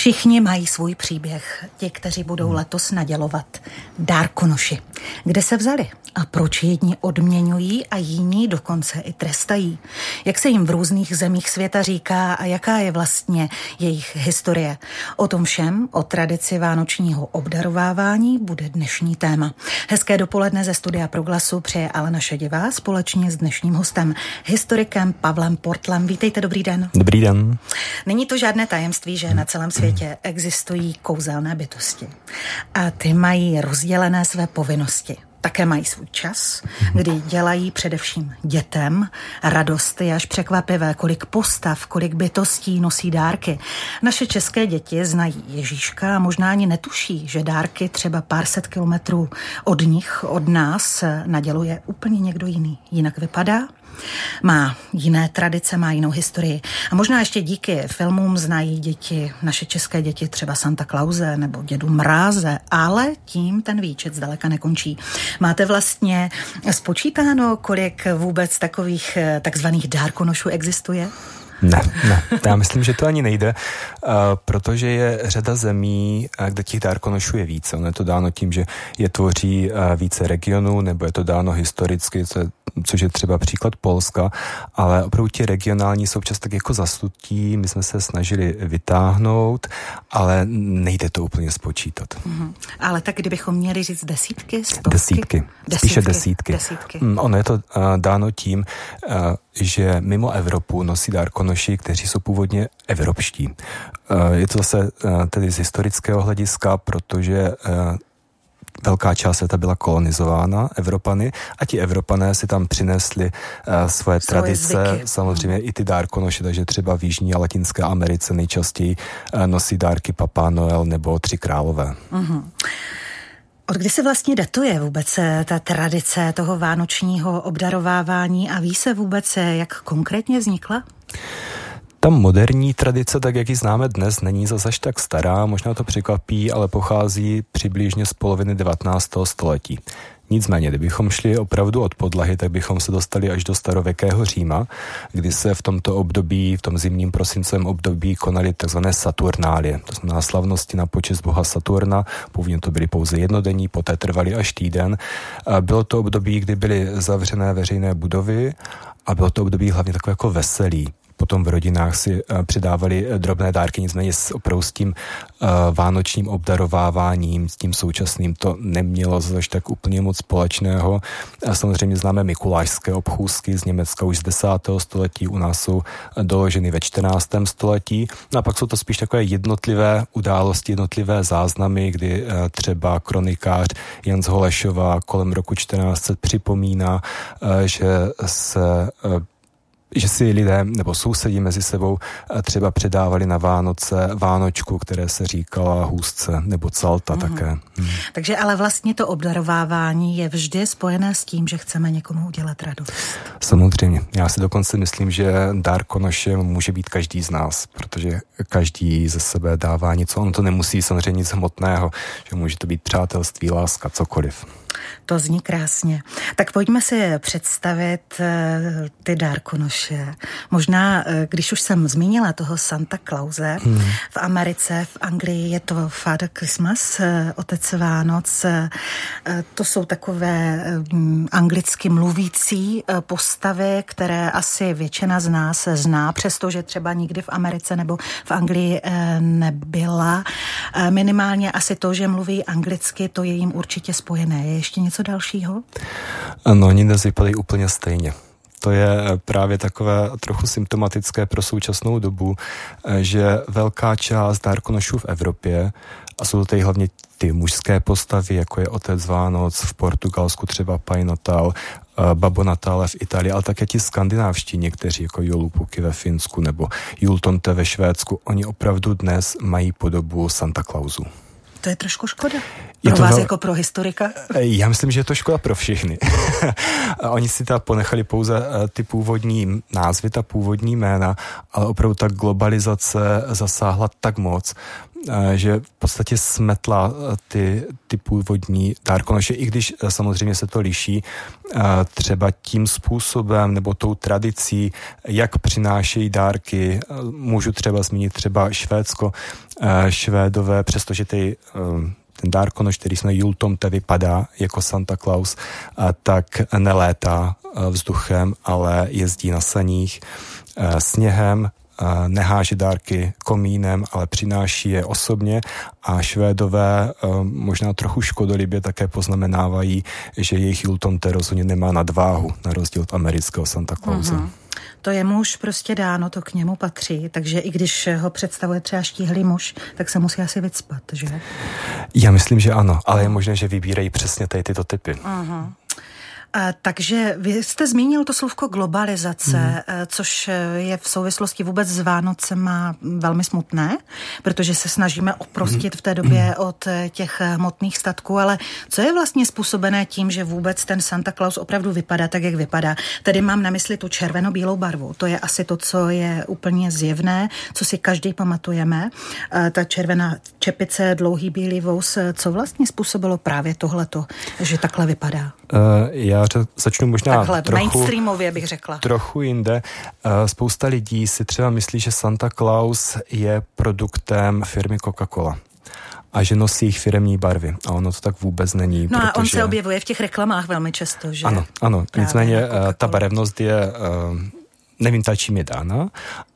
Všichni mají svůj příběh, ti, kteří budou letos nadělovat dárkonoši. Kde se vzali a proč jedni odměňují a jiní dokonce i trestají? Jak se jim v různých zemích světa říká a jaká je vlastně jejich historie? O tom všem, o tradici vánočního obdarovávání bude dnešní téma. Hezké dopoledne ze studia Proglasu přeje Alena Šedivá společně s dnešním hostem, historikem Pavlem Portlem. Vítejte, dobrý den. Dobrý den. Není to žádné tajemství, že na celém světě existují kouzelné bytosti. A ty mají rozdělené své povinnosti. Také mají svůj čas, kdy dělají především dětem radost. Je až překvapivé, kolik postav, kolik bytostí nosí dárky. Naše české děti znají Ježíška a možná ani netuší, že dárky třeba pár set kilometrů od nich, od nás, naděluje úplně někdo jiný. Jinak vypadá, má jiné tradice, má jinou historii. A možná ještě díky filmům znají děti, naše české děti, třeba Santa Clause nebo dědu Mráze, ale tím ten výčet zdaleka nekončí. Máte vlastně spočítáno, kolik vůbec takových eh, takzvaných dárkonošů existuje? Ne, ne, já myslím, že to ani nejde, uh, protože je řada zemí, uh, kde těch dárkonošů je více. Ono je to dáno tím, že je tvoří uh, více regionů, nebo je to dáno historicky, což je třeba příklad Polska, ale opravdu ti regionální jsou často tak jako zasutí, my jsme se snažili vytáhnout, ale nejde to úplně spočítat. Mm-hmm. Ale tak kdybychom měli říct desítky, stovky? Desítky, desítky spíše desítky. desítky. Mm, ono je to dáno tím, že mimo Evropu nosí dárkonoši, kteří jsou původně evropští. Uh, je to zase uh, tedy z historického hlediska, protože uh, velká část světa byla kolonizována Evropany a ti Evropané si tam přinesli uh, svoje, svoje tradice, zvyky. samozřejmě mm. i ty dárkonoše, takže třeba v Jižní a Latinské Americe nejčastěji uh, nosí dárky Papá Noel nebo Tři králové. Mm-hmm. Od kdy se vlastně datuje vůbec eh, ta tradice toho vánočního obdarovávání a ví se vůbec, jak konkrétně vznikla? Ta moderní tradice, tak jak ji známe dnes, není zase až tak stará, možná to překvapí, ale pochází přibližně z poloviny 19. století. Nicméně, kdybychom šli opravdu od podlahy, tak bychom se dostali až do starověkého Říma, kdy se v tomto období, v tom zimním prosincovém období konaly tzv. Saturnálie, to znamená slavnosti na počest boha Saturna. Původně to byly pouze jednodenní, poté trvaly až týden. Bylo to období, kdy byly zavřené veřejné budovy a bylo to období hlavně takové jako veselý potom v rodinách si eh, přidávali eh, drobné dárky, nicméně s opravdu s tím uh, vánočním obdarováváním, s tím současným to nemělo zase tak úplně moc společného. A samozřejmě známe mikulášské obchůzky z Německa už z 10. století, u nás jsou doloženy ve 14. století. No a pak jsou to spíš takové jednotlivé události, jednotlivé záznamy, kdy třeba kronikář Jans Holešová kolem roku 1400 připomíná, že se že si lidé nebo sousedí mezi sebou eh, třeba předávali na Vánoce Vánočku, které se říkala hůzce nebo calta mm-hmm. také. Hmm. Takže ale vlastně to obdarovávání je vždy spojené s tím, že chceme někomu udělat radost. Samozřejmě. Já si dokonce myslím, že dárkonošem může být každý z nás, protože každý ze sebe dává něco. Ono to nemusí samozřejmě nic hmotného, že může to být přátelství, láska, cokoliv. To zní krásně. Tak pojďme si představit eh, ty dárkonoše. Možná, eh, když už jsem zmínila toho Santa Clause, hmm. v Americe, v Anglii je to Father Christmas, eh, otec Vánoc. To jsou takové anglicky mluvící postavy, které asi většina z nás zná, přestože třeba nikdy v Americe nebo v Anglii nebyla. Minimálně asi to, že mluví anglicky, to je jim určitě spojené. Je ještě něco dalšího? Ano, oni dnes vypadají úplně stejně. To je právě takové trochu symptomatické pro současnou dobu, že velká část dárkonošů v Evropě, a jsou to tady hlavně ty mužské postavy, jako je Otec Vánoc v Portugalsku, třeba Pai Natal, Babo Natále v Itálii, ale také ti skandinávští někteří, jako Jolupuky ve Finsku nebo Jultonte ve Švédsku, oni opravdu dnes mají podobu Santa Clausu. To je trošku škoda. Pro je to vás vel... jako pro historika? Já myslím, že je to škoda pro všechny. Oni si ta ponechali pouze eh, ty původní názvy, ta původní jména, ale opravdu ta globalizace zasáhla tak moc, že v podstatě smetla ty, ty původní dárkonoše, i když samozřejmě se to liší třeba tím způsobem nebo tou tradicí, jak přinášejí dárky. Můžu třeba zmínit třeba Švédsko, Švédové, přestože ty ten dárkonoš, který jsme Jultomte vypadá jako Santa Claus, tak nelétá vzduchem, ale jezdí na saních sněhem, neháže dárky komínem, ale přináší je osobně a Švédové možná trochu škodolibě také poznamenávají, že jejich Jultomte rozhodně nemá nadváhu, na rozdíl od amerického Santa Clause. Mm-hmm. To je muž prostě dáno, to k němu patří, takže i když ho představuje třeba štíhlý muž, tak se musí asi vycpat, že? Já myslím, že ano, ale je možné, že vybírají přesně tady tyto typy. Uh-huh. Takže vy jste zmínil to slovko globalizace, mm. což je v souvislosti vůbec s Vánocem velmi smutné, protože se snažíme oprostit mm. v té době mm. od těch hmotných statků, ale co je vlastně způsobené tím, že vůbec ten Santa Claus opravdu vypadá tak, jak vypadá? Tedy mám na mysli tu červeno-bílou barvu. To je asi to, co je úplně zjevné, co si každý pamatujeme. Ta červená čepice, dlouhý bílý vous, co vlastně způsobilo právě tohleto, že takhle vypadá? Uh, já začnu možná Takhle, trochu, mainstreamově bych řekla. Trochu jinde. Eh, spousta lidí si třeba myslí, že Santa Claus je produktem firmy Coca-Cola a že nosí jich firemní barvy. A ono to tak vůbec není. No protože... a on se objevuje v těch reklamách velmi často, že? Ano, ano. Právě Nicméně eh, ta barevnost je uh, nevím ta čím je dána,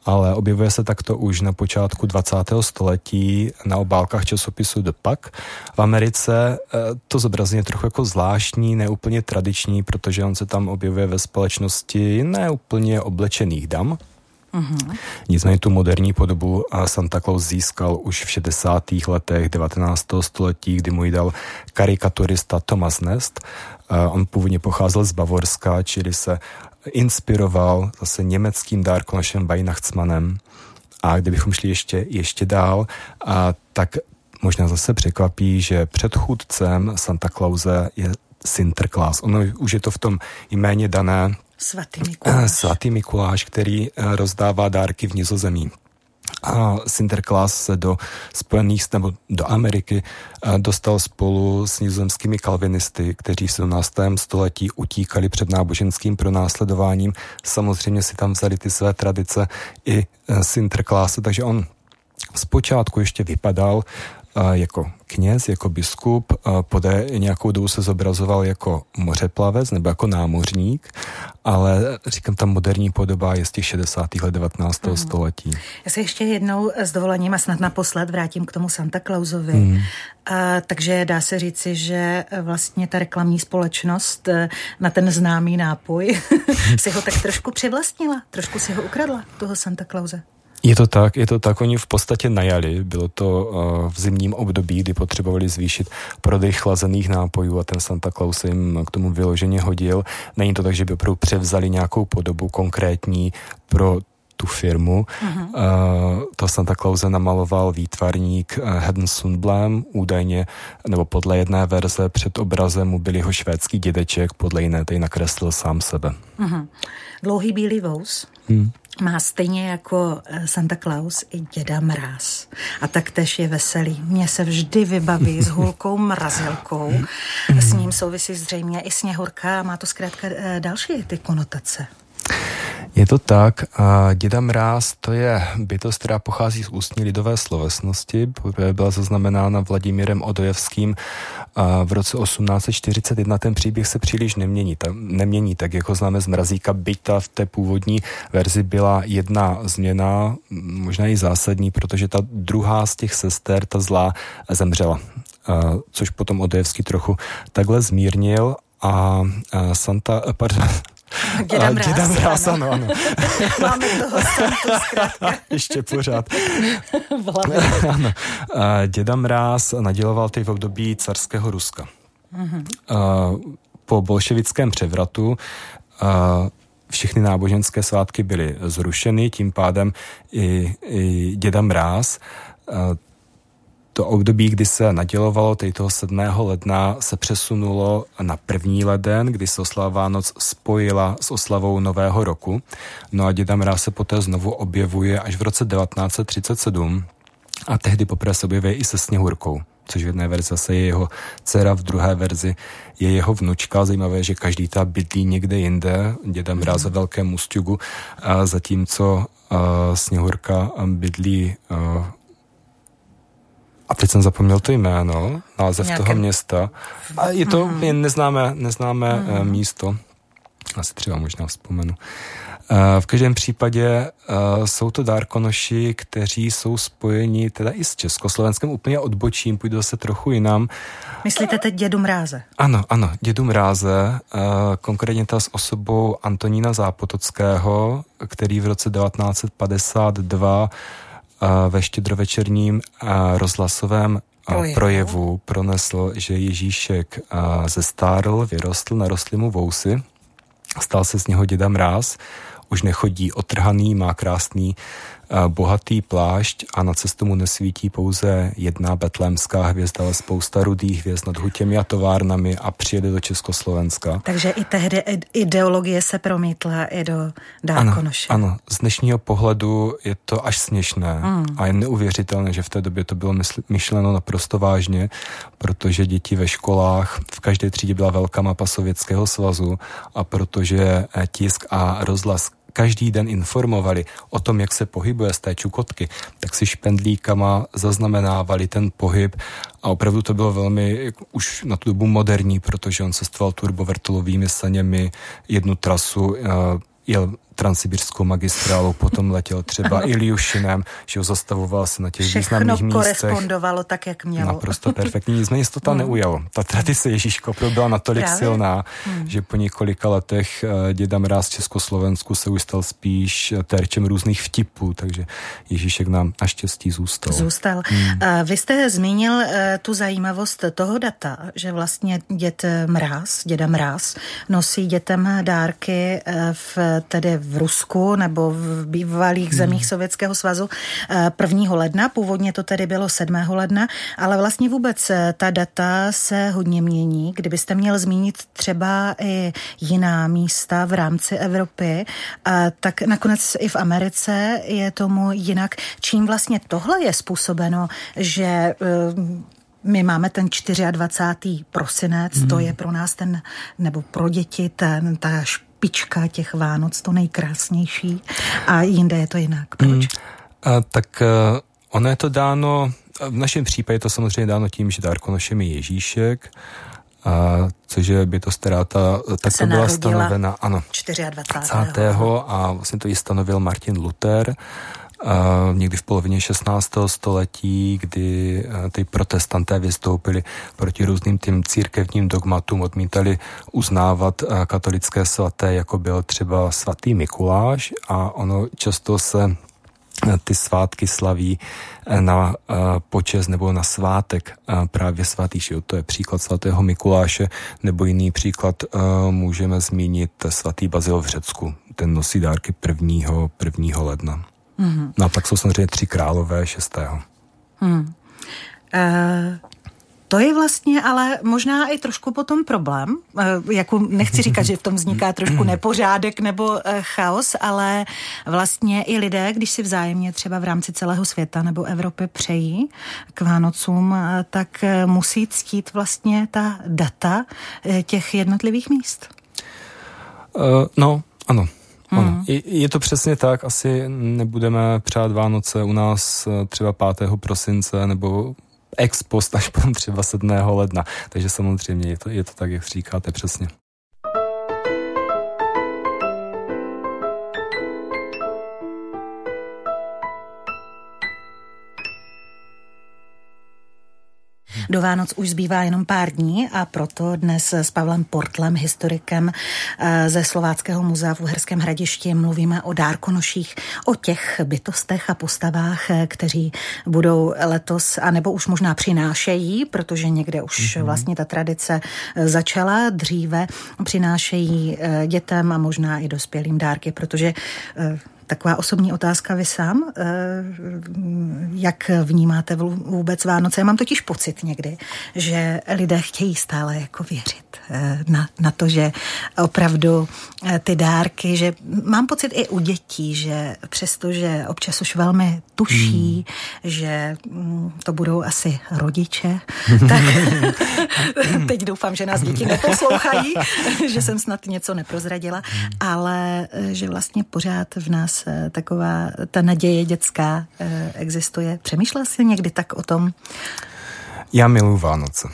ale objevuje se takto už na počátku 20. století na obálkách časopisu The Puck. V Americe eh, to zobrazení je trochu jako zvláštní, neúplně tradiční, protože on se tam objevuje ve společnosti neúplně oblečených dam, Mm-hmm. Nicméně tu moderní podobu Santa Claus získal už v 60. letech 19. století, kdy mu ji dal karikaturista Thomas Nest. On původně pocházel z Bavorska, čili se inspiroval zase německým dárkonošem Weihnachtsmannem. A kdybychom šli ještě, ještě dál, a tak možná zase překvapí, že předchůdcem Santa Clause je Sinterklaas. Ono už je to v tom jméně dané Svatý Mikuláš. Svatý Mikuláš, který eh, rozdává dárky v Nizozemí a Sinterklaas se do Spojených nebo do Ameriky dostal spolu s nizozemskými kalvinisty, kteří v 17. století utíkali před náboženským pronásledováním. Samozřejmě si tam vzali ty své tradice i e, Sinterklaase, takže on zpočátku ještě vypadal jako kněz, jako biskup, poté nějakou dobu se zobrazoval jako mořeplavec nebo jako námořník, ale říkám, ta moderní podoba je z těch 60. let 19. Mm. století. Já se ještě jednou s dovolením a snad naposled vrátím k tomu Santa Clausovi. Mm. A, takže dá se říci, že vlastně ta reklamní společnost e, na ten známý nápoj si ho tak trošku přivlastnila, trošku si ho ukradla, toho Santa Clause. Je to tak, je to tak, oni v podstatě najali, bylo to uh, v zimním období, kdy potřebovali zvýšit prodej chlazených nápojů a ten Santa Claus jim k tomu vyloženě hodil. Není to tak, že by opravdu převzali nějakou podobu konkrétní pro tu firmu. Uh-huh. Uh, to Santa Clause namaloval výtvarník uh, Hedden Sundblom, údajně, nebo podle jedné verze před obrazem mu byl jeho švédský dědeček, podle jiné tej nakreslil sám sebe. Uh-huh. Dlouhý bílý vous. Hmm má stejně jako eh, Santa Claus i děda Mráz. A tak tež je veselý. Mně se vždy vybaví s hulkou mrazilkou. S ním souvisí zřejmě i sněhurka a má to zkrátka eh, další ty konotace. Je to tak. A děda Mráz to je bytost, která pochází z ústní lidové slovesnosti. Byla zaznamenána Vladimírem Odojevským v roce 1841. Ten příběh se příliš nemění, ta, nemění tak jako známe z Mrazíka, byť ta v té původní verzi byla jedna změna, možná i zásadní, protože ta druhá z těch sester, ta zlá, zemřela. A, což potom Odojevský trochu takhle zmírnil a, a Santa, pardon, Děda Mráz. Děda Mráz, ano, ano. Máme toho. Ještě pořád. ano. Děda Mráz naděloval ty v období carského Ruska. Mm-hmm. Po bolševickém převratu všechny náboženské svátky byly zrušeny, tím pádem i, i děda Mráz to období, kdy se nadělovalo toho 7. ledna, se přesunulo na první leden, kdy se oslava Vánoc spojila s oslavou Nového roku. No a Děda Mráz se poté znovu objevuje až v roce 1937, a tehdy poprvé se objevuje i se Sněhurkou což v jedné verzi zase je jeho dcera, v druhé verzi je jeho vnučka. Zajímavé, že každý ta bydlí někde jinde, děda Mráz ve Velkém Ústjugu, a zatímco Sněhurka bydlí a, teď jsem zapomněl to jméno, název Nějaké... toho města. A je to mm. jen neznámé, neznámé mm. místo. Asi třeba možná vzpomenu. Eh, v každém případě eh, jsou to dárkonoši, kteří jsou spojeni teda i s Československem, úplně odbočím, půjdu se trochu jinam. Myslíte teď dědu Mráze? Ano, ano, dědu Mráze, konkrétně ta s osobou Antonína Zápotockého, který v roce 1952 ve štědrovečerním rozhlasovém projevu. projevu pronesl, že Ježíšek zestárl, vyrostl, narostly mu vousy, stal se z něho děda Mráz už nechodí otrhaný, má krásný bohatý plášť a na cestu mu nesvítí pouze jedna betlémská hvězda, ale spousta rudých hvězd nad hutěmi a továrnami a přijede do Československa. Takže i tehdy ideologie se promítla i do Dárkonoše. Ano, ano, z dnešního pohledu je to až směšné mm. a je neuvěřitelné, že v té době to bylo myšleno naprosto vážně, protože děti ve školách, v každé třídě byla velká mapa Sovětského svazu a protože tisk a rozhlas každý den informovali o tom, jak se pohybuje z té čukotky, tak si špendlíkama zaznamenávali ten pohyb. A opravdu to bylo velmi už na tu dobu moderní, protože on cestoval turbovrtulovými saněmi jednu trasu, eh, jel transsibirskou magistrálu, potom letěl třeba ano. Iljušinem, že ho zastavoval se na těch Všechno významných místech. korespondovalo tak, jak mělo. Naprosto perfektní, nicméně se to tam hmm. neujalo. Ta tradice Ježíško byla natolik Právě? silná, hmm. že po několika letech eh, děda Mráz Československu se už stal spíš eh, terčem různých vtipů, takže Ježíšek nám naštěstí zůstal. Zůstal. Hmm. Vy jste zmínil eh, tu zajímavost toho data, že vlastně děd Mráz, děda Mráz, nosí dětem dárky v tedy v Rusku nebo v bývalých hmm. zemích Sovětského svazu 1. Eh, ledna. Původně to tedy bylo 7. ledna, ale vlastně vůbec eh, ta data se hodně mění. Kdybyste měl zmínit třeba i jiná místa v rámci Evropy, eh, tak nakonec i v Americe je tomu jinak. Čím vlastně tohle je způsobeno, že my máme ten 24. prosinec, hmm. to je pro nás ten, nebo pro děti ten, ta špička těch Vánoc, to nejkrásnější a jinde je to jinak. Proč? Mm, a, tak uh, ono je to dáno, v našem případě je to samozřejmě dáno tím, že dárkonošem je Ježíšek, a, což je by to staráta, tak to byla stanovena, ano, 24. 20. a vlastně to ji stanovil Martin Luther někdy v polovině 16. století, kdy eh, ty protestanté vystoupili proti různým tím církevním dogmatům, odmítali uznávat eh, katolické svaté, jako byl třeba svatý Mikuláš a ono často se eh, ty svátky slaví na počest nebo na svátek právě svatý šil. To je příklad svatého Mikuláše, nebo jiný příklad můžeme zmínit svatý Bazil v Řecku. Ten nosí dárky 1. 1. ledna. Mm-hmm. No a pak jsou samozřejmě tři králové šestého. Mm. Uh, to je vlastně ale možná i trošku potom problém. Uh, jako nechci říkat, že v tom vzniká trošku nepořádek nebo uh, chaos, ale vlastně i lidé, když si vzájemně třeba v rámci celého světa nebo Evropy přejí k Vánocům, tak musí ctít vlastně ta data těch jednotlivých míst. Uh, no, ano. Ano, hmm. je, je to přesně tak, asi nebudeme přát Vánoce u nás eh, třeba 5. prosince nebo ex post až třeba 7. ledna, takže samozřejmě je to, je to tak, jak říkáte přesně. Do Vánoc už zbývá jenom pár dní a proto dnes s Pavlem Portlem, historikem eh, ze Slováckého muzea v Uherském hradišti, mluvíme o dárkonoších, o těch bytostech a postavách, eh, kteří budou letos, anebo už možná přinášejí, protože někde už mm-hmm. vlastně ta tradice eh, začala dříve, přinášejí dětem a možná i dospělým dárky, protože Taková osobní otázka vy sám, eh, jak vnímáte vůbec Vánoce? Já mám totiž pocit někdy, že lidé chtějí stále jako věřit eh, na, na to, že opravdu eh, ty dárky, že mám pocit i u dětí, že přesto, že občas už velmi tuší, hmm. že mm, to budou asi rodiče, tak teď doufám, že nás děti neposlouchají, že jsem snad něco neprozradila, hmm. ale že vlastně pořád v nás Eh, taková ta naděje dětská eh, existuje. Přemýšlel jsi někdy tak o tom? Já miluji Vánoce.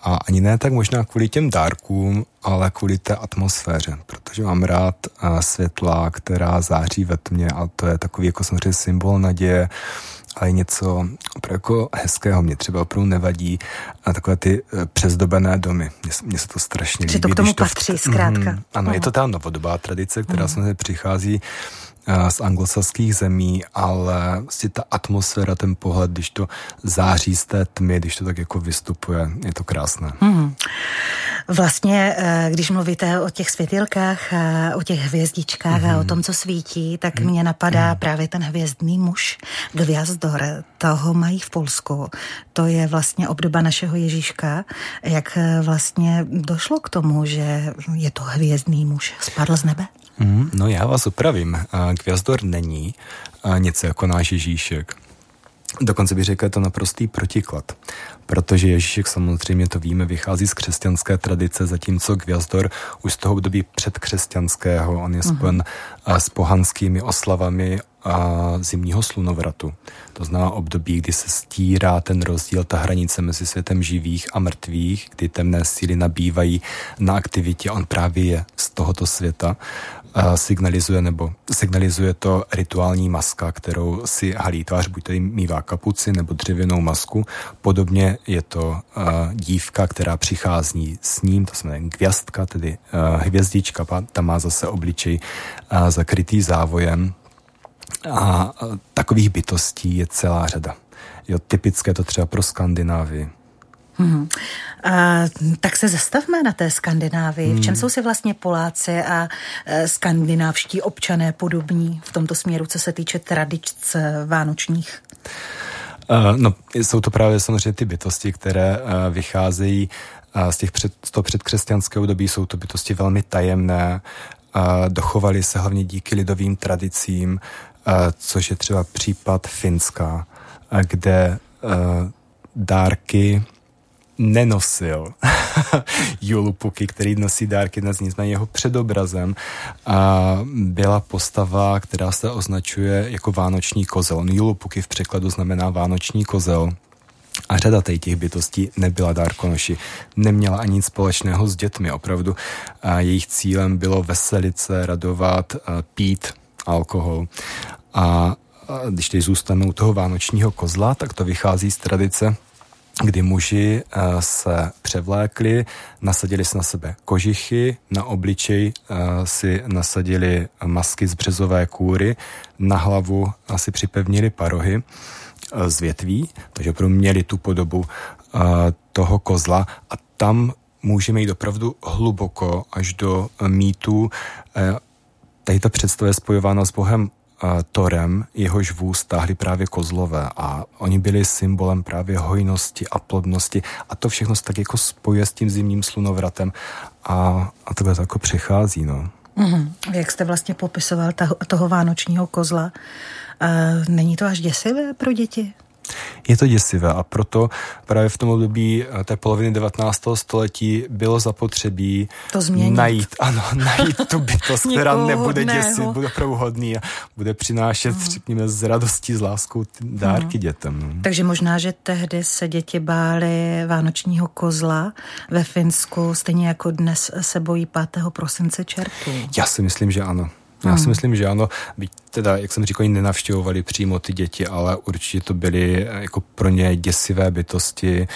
A ani ne tak možná kvůli těm dárkům, ale kvůli té atmosféře, protože mám rád eh, světla, která září ve tmě a to je takový jako samozřejmě symbol naděje, ale něco opravdu jako hezkého. Mě třeba opravdu nevadí a takové ty přezdobené domy. Mně, se to strašně líbí. Že to k tomu patří, v... zkrátka. Mm, ano, uh-huh. je to ta novodobá tradice, která uh-huh. samozřejmě přichází z anglosaských zemí, ale vlastně ta atmosféra, ten pohled, když to září z té tmy, když to tak jako vystupuje, je to krásné. Hmm. Vlastně, eh, když mluvíte o těch světilkách, o těch hvězdičkách hmm. a o mhm. tom, co svítí, tak hmm. mě napadá hmm. právě ten hvězdný muž, Gviazdor. Toho mají v Polsku. To je vlastně obdoba našeho Ježíška. Jak eh, vlastně došlo k tomu, že je to hvězdný muž? Spadl z nebe? Mm, no já vás upravím. Kvězdor není něco jako náš Ježíšek. Dokonce bych řekl, je to naprostý protiklad, protože Ježíšek samozřejmě to víme, vychází z křesťanské tradice, zatímco Gvězdor už z toho období předkřesťanského, on je mhm. spojen uh-huh. s pohanskými oslavami a zimního slunovratu. To znamená období, kdy se stírá ten rozdíl, ta hranice mezi světem živých a mrtvých, kdy temné síly nabývají na aktivitě, on právě je z tohoto světa signalizuje nebo signalizuje to rituální maska, kterou si halí tvář, buď tady mývá kapuci nebo dřevěnou masku. Podobně je to dívka, která přichází s ním, to znamená kvěstka, tedy hvězdička, ta má zase obličej zakrytý závojem. A takových bytostí je celá řada. Jo, typické to třeba pro Skandinávii. Hmm. A, tak se zastavme na té Skandinávii. Hmm. V čem hmm. jsou si vlastně Poláci a e, skandinávští občané podobní v tomto směru, co se týče tradic vánočních? Uh, no, jsou to právě samozřejmě ty bytosti, které uh, vycházejí uh, z těch před, z toho předkřesťanského období. Jsou to bytosti velmi tajemné, dochovaly se hlavně díky lidovým tradicím, což je třeba případ Finska, kde dárky nenosil Julupuky, který nosí dárky dnes, nicméně jeho předobrazem a byla postava, která se označuje jako vánoční kozel. Julupuky v překladu znamená vánoční kozel. A řada těch bytostí nebyla dárkonoši. Neměla ani nic společného s dětmi, opravdu. A jejich cílem bylo veselit se, radovat, pít alkohol. A když teď zůstanou toho vánočního kozla, tak to vychází z tradice kdy muži eh, se převlékli, nasadili si na sebe kožichy, na obličej eh, si nasadili masky z březové kůry, na hlavu si připevnili parohy eh, z větví, takže opravdu měli tu podobu toho kozla a tam můžeme jít opravdu hluboko až do mýtu. Tady ta představa je spojována s Bohem Torem, jehož vůz stáhli právě kozlové a oni byli symbolem právě hojnosti a plodnosti a to všechno se tak jako spojuje s tím zimním slunovratem a, a to jako přechází, no. Mm-hmm. Jak jste vlastně popisoval toho, toho vánočního kozla, uh, není to až děsivé pro děti? Je to děsivé a proto právě v tom období eh, té poloviny 19. století bylo zapotřebí to změnit. najít, ano, najít tu bytost, která nebude děsit, bude opravdu hodný a bude přinášet, uh-huh. řekněme, s radostí, s láskou dárky uh-huh. dětem. No. Takže možná, že tehdy se děti bály vánočního kozla ve Finsku, stejně jako dnes se bojí 5. prosince čertů. Já si myslím, že ano. Já si hmm. myslím, že ano, byť teda, jak jsem říkal, nenavštěvovali přímo ty děti, ale určitě to byly eh, jako pro ně děsivé bytosti.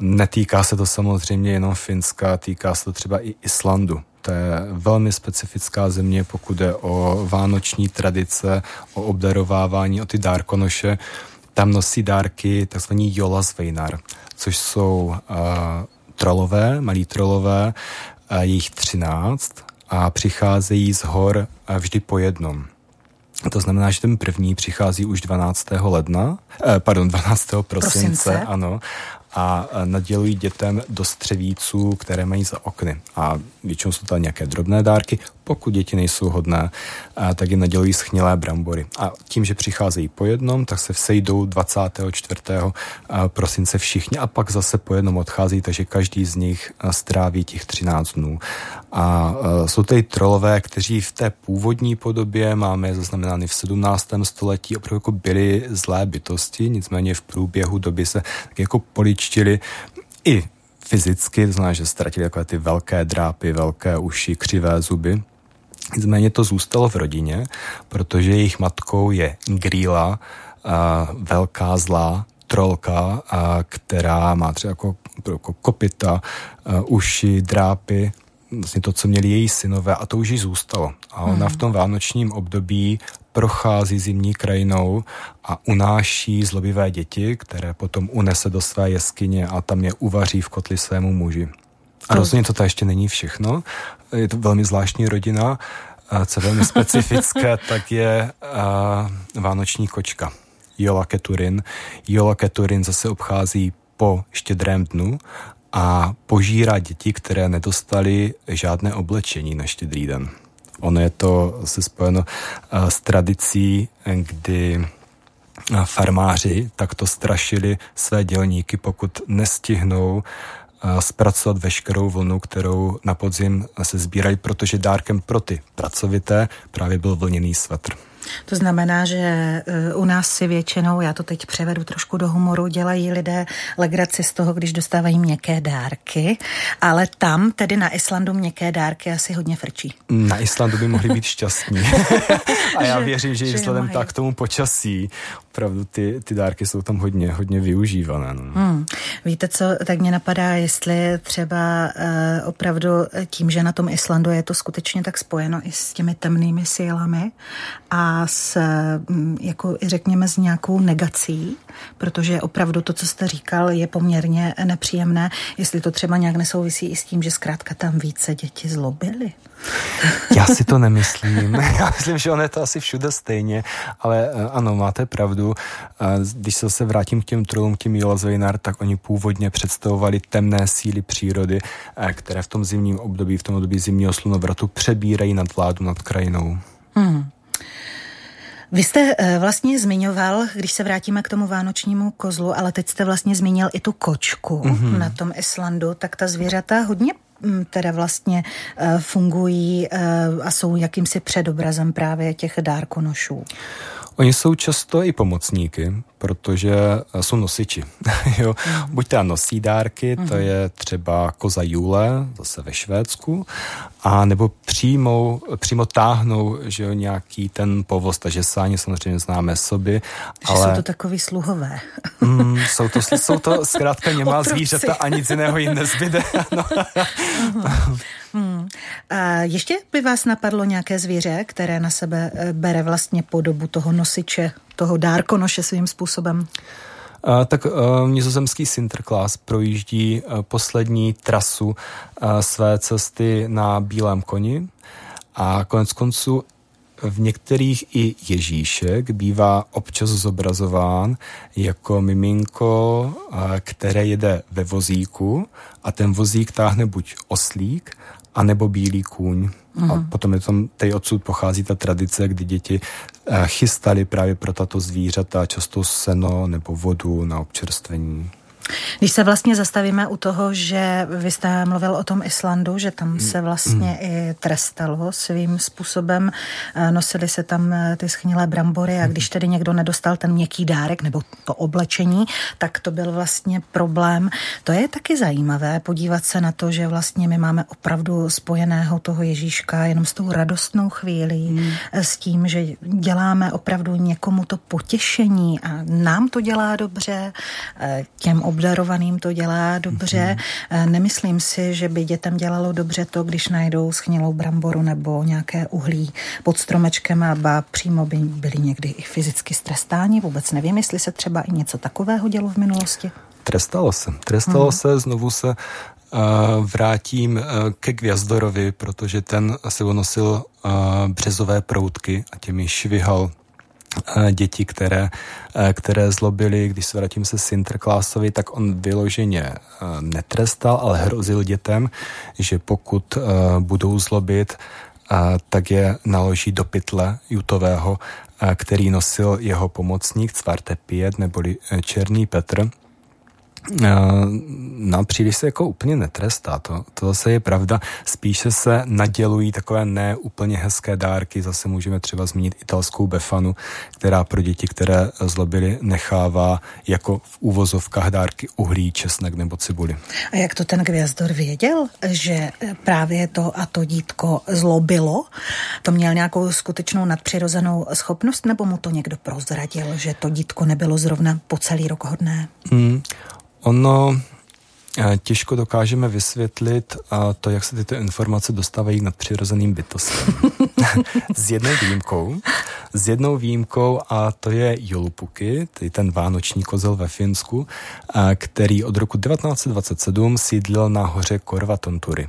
Netýká se to samozřejmě jenom Finska, týká se to třeba i Islandu. To je velmi specifická země, pokud je o vánoční tradice, o obdarovávání, o ty dárkonoše. Tam nosí dárky takzvaný Jolasveinar, což jsou uh, trolové, malí trolové, uh, jejich třináct a přicházejí z hor vždy po jednom. To znamená, že ten první přichází už 12. ledna, eh, pardon, 12. prosince, prosince, ano, a nadělují dětem do střevíců, které mají za okny. A většinou jsou to nějaké drobné dárky. Pokud děti nejsou hodné, tak je nadělují schnilé brambory. A tím, že přicházejí po jednom, tak se vsejdou 24. prosince všichni a pak zase po jednom odchází, takže každý z nich stráví těch 13 dnů. A jsou tady trolové, kteří v té původní podobě máme zaznamenány v 17. století, opravdu jako byly zlé bytosti, nicméně v průběhu doby se tak jako poličtili i fyzicky, to znamená, že ztratili takové ty velké drápy, velké uši, křivé zuby. Nicméně to zůstalo v rodině, protože jejich matkou je Grýla, velká zlá trolka, která má třeba jako, jako kopita, uši, drápy, vlastně to, co měli její synové a to už jí zůstalo. A ona hmm. v tom vánočním období prochází zimní krajinou a unáší zlobivé děti, které potom unese do své jeskyně a tam je uvaří v kotli svému muži. A rozhodně to ještě není všechno. Je to velmi zvláštní rodina. A co je velmi specifické, tak je vánoční kočka. Jola Keturin. Jola Keturin zase obchází po štědrém dnu a požírá děti, které nedostali žádné oblečení na štědrý den. Ono je to se spojeno s tradicí, kdy farmáři takto strašili své dělníky, pokud nestihnou zpracovat veškerou vlnu, kterou na podzim se sbírají, protože dárkem pro ty pracovité právě byl vlněný svetr. To znamená, že eh, u nás si většinou, já to teď převedu trošku do humoru, dělají lidé legraci z toho, když dostávají měkké dárky, ale tam, tedy na Islandu, měkké dárky asi hodně frčí. Na Islandu by mohli být šťastní. A já že, věřím, že, že vzhledem tak k tomu počasí, opravdu ty, ty dárky jsou tam hodně, hodně využívané. No. Hmm. Víte co, tak mě napadá, jestli třeba uh, opravdu tím, že na tom Islandu je to skutečně tak spojeno i s těmi temnými sílami a s, mm, jako řekněme, s nějakou negací, protože opravdu to, co jste říkal, je poměrně nepříjemné, jestli to třeba nějak nesouvisí i s tím, že zkrátka tam více děti zlobily. Já si to nemyslím. Já myslím, že on je to asi všude stejně, ale eh, ano, máte pravdu. Eh, když se vrátím k těm trolům, tím Jolazvejnar, tak oni původně představovali temné síly přírody, eh, které v tom zimním období, v tom období zimního slunovratu přebírají nad vládu nad krajinou. Hmm. Vy jste vlastně zmiňoval, když se vrátíme k tomu vánočnímu kozlu, ale teď jste vlastně zmínil i tu kočku mm-hmm. na tom Islandu, tak ta zvířata hodně Mm, teda vlastně eh, fungují eh, a jsou jakýmsi předobrazem právě těch dárkonošů. Oni jsou často i pomocníky, protože eh, jsou nosiči. jo? Mm. Buď teda nosí dárky, to mhm. je třeba koza Jule, zase ve Švédsku, a nebo přímo, přímo táhnou že jo, nějaký ten povoz, takže sáně samozřejmě známe sobě. Že ale... jsou to takový sluhové. mm, jsou, to, jsou to zkrátka nemá zvířata a nic jiného jim nezbyde. no. Hmm. A ještě by vás napadlo nějaké zvíře, které na sebe eh, bere vlastně podobu toho nosiče, toho dárkonoše svým způsobem? Uh, tak uh, nizozemský Sinterklaas projíždí uh, poslední trasu své cesty na bílém koni a konec konců v některých i Ježíšek bývá občas zobrazován jako miminko, které jede ve vozíku a ten vozík táhne buď oslík, anebo bílý kůň. Mm. A mhm. potom je tam, tady odsud pochází ta tradice, kdy děti eh, chystali právě pro tato zvířata často seno nebo vodu na občerstvení. Když se vlastně zastavíme u toho, že vy jste mluvil o tom Islandu, že tam se vlastně mm. i trestalo svým způsobem, eh, nosili se tam eh, ty schnilé brambory a když tedy někdo nedostal ten měkký dárek nebo to oblečení, tak to byl vlastně problém. To je taky zajímavé podívat se na to, že vlastně my máme opravdu spojeného toho Ježíška jenom s tou radostnou chvílí, mm. s tím, že děláme opravdu někomu to potěšení a nám to dělá dobře, těm obdarovaným to dělá dobře. Mm-hmm. Nemyslím si, že by dětem dělalo dobře to, když najdou schnilou bramboru nebo nějaké uhlí pod stromečkem a ba přímo by byli někdy i fyzicky strestáni. Vůbec nevím, jestli se třeba i něco takového dělo v minulosti. Trestalo se. Trestalo mm. se, znovu se vrátím ke Gvězdorovi, protože ten si nosil březové proutky a těmi švihal děti, které, které zlobily, když se vrátím se Sinterklásovi, tak on vyloženě netrestal, ale hrozil dětem, že pokud budou zlobit, tak je naloží do pytle jutového, který nosil jeho pomocník Cvarte Piet neboli Černý Petr No, příliš se jako úplně netrestá, to, to zase je pravda. Spíše se nadělují takové neúplně hezké dárky, zase můžeme třeba zmínit italskou befanu, která pro děti, které zlobily, nechává jako v úvozovkách dárky uhlí, česnek nebo cibuli. A jak to ten Gvězdor věděl, že právě to a to dítko zlobilo? To měl nějakou skutečnou nadpřirozenou schopnost, nebo mu to někdo prozradil, že to dítko nebylo zrovna po celý rok hodné? Hmm. Ono eh, těžko dokážeme vysvětlit a to, jak se tyto informace dostávají nad přirozeným bytostem. s jednou výjimkou. S jednou výjimkou a to je Jolupuky, tedy ten vánoční kozel ve Finsku, eh, který od roku 1927 sídlil na hoře Korvatontury.